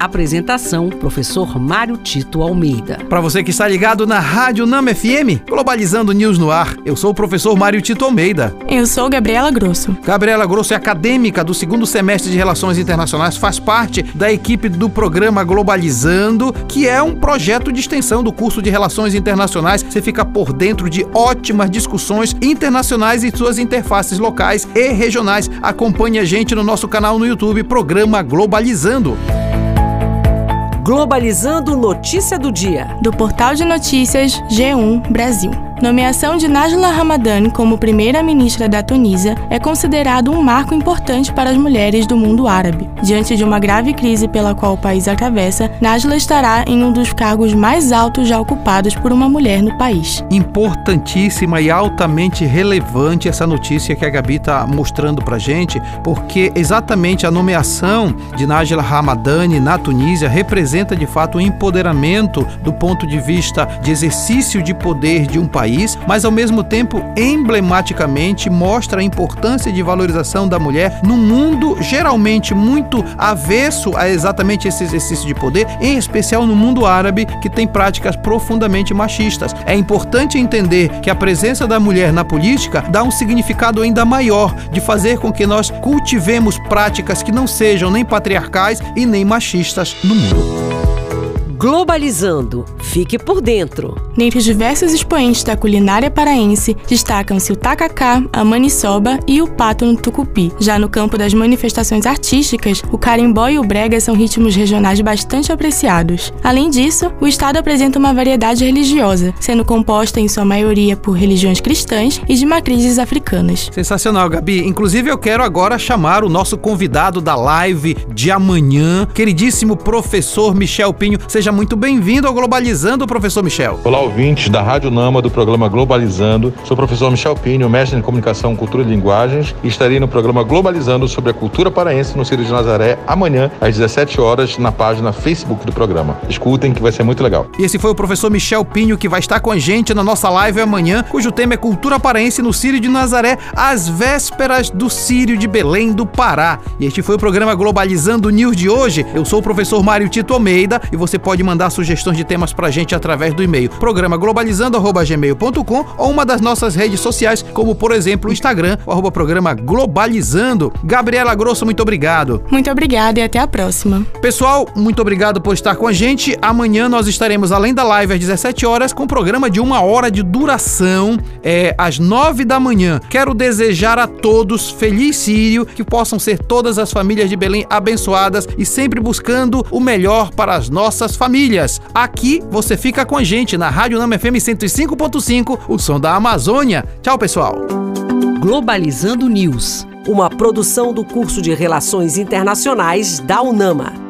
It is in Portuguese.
Apresentação: Professor Mário Tito Almeida. Para você que está ligado na Rádio Nama FM, Globalizando News no ar, eu sou o professor Mário Tito Almeida. Eu sou Gabriela Grosso. Gabriela Grosso é acadêmica do segundo semestre de Relações Internacionais, faz parte da equipe do programa Globalizando, que é um projeto de extensão do curso de Relações Internacionais. Você fica por dentro de ótimas discussões internacionais e suas interfaces locais e regionais. Acompanhe a gente no nosso canal no YouTube, Programa Globalizando. Globalizando Notícia do Dia. Do portal de notícias G1 Brasil. Nomeação de Najla Ramadani como primeira-ministra da Tunísia é considerado um marco importante para as mulheres do mundo árabe. Diante de uma grave crise pela qual o país atravessa, Najla estará em um dos cargos mais altos já ocupados por uma mulher no país. Importantíssima e altamente relevante essa notícia que a Gabi está mostrando para gente, porque exatamente a nomeação de Najla Ramadani na Tunísia representa de fato o empoderamento do ponto de vista de exercício de poder de um país país, mas ao mesmo tempo emblematicamente mostra a importância de valorização da mulher no mundo geralmente muito avesso a exatamente esse exercício de poder, em especial no mundo árabe, que tem práticas profundamente machistas. É importante entender que a presença da mulher na política dá um significado ainda maior de fazer com que nós cultivemos práticas que não sejam nem patriarcais e nem machistas no mundo. Globalizando. Fique por dentro. Dentre os diversos expoentes da culinária paraense, destacam-se o tacacá, a maniçoba e o pato no tucupi. Já no campo das manifestações artísticas, o carimbó e o brega são ritmos regionais bastante apreciados. Além disso, o estado apresenta uma variedade religiosa, sendo composta em sua maioria por religiões cristãs e de matrizes africanas. Sensacional, Gabi. Inclusive, eu quero agora chamar o nosso convidado da live de amanhã, queridíssimo professor Michel Pinho. Seja Seja muito bem-vindo ao Globalizando, professor Michel. Olá, ouvintes da Rádio Nama do programa Globalizando. Sou o professor Michel Pinho, mestre em Comunicação, Cultura e Linguagens, e estarei no programa Globalizando sobre a cultura paraense no Círio de Nazaré amanhã, às 17 horas, na página Facebook do programa. Escutem que vai ser muito legal. E esse foi o professor Michel Pinho que vai estar com a gente na nossa live amanhã, cujo tema é Cultura Paraense no Círio de Nazaré, às vésperas do Círio de Belém do Pará. E este foi o programa Globalizando News de hoje. Eu sou o professor Mário Tito Almeida e você pode pode mandar sugestões de temas pra gente através do e-mail programa globalizando@gmail.com ou uma das nossas redes sociais, como por exemplo o Instagram, o arroba programa Globalizando. Gabriela Grosso, muito obrigado. Muito obrigada e até a próxima. Pessoal, muito obrigado por estar com a gente. Amanhã nós estaremos, além da live às 17 horas, com um programa de uma hora de duração, é, às 9 da manhã. Quero desejar a todos feliz Sírio, que possam ser todas as famílias de Belém abençoadas e sempre buscando o melhor para as nossas famílias famílias. Aqui você fica com a gente na Rádio Nama FM 105.5, o som da Amazônia. Tchau, pessoal. Globalizando News, uma produção do curso de Relações Internacionais da UNAMA.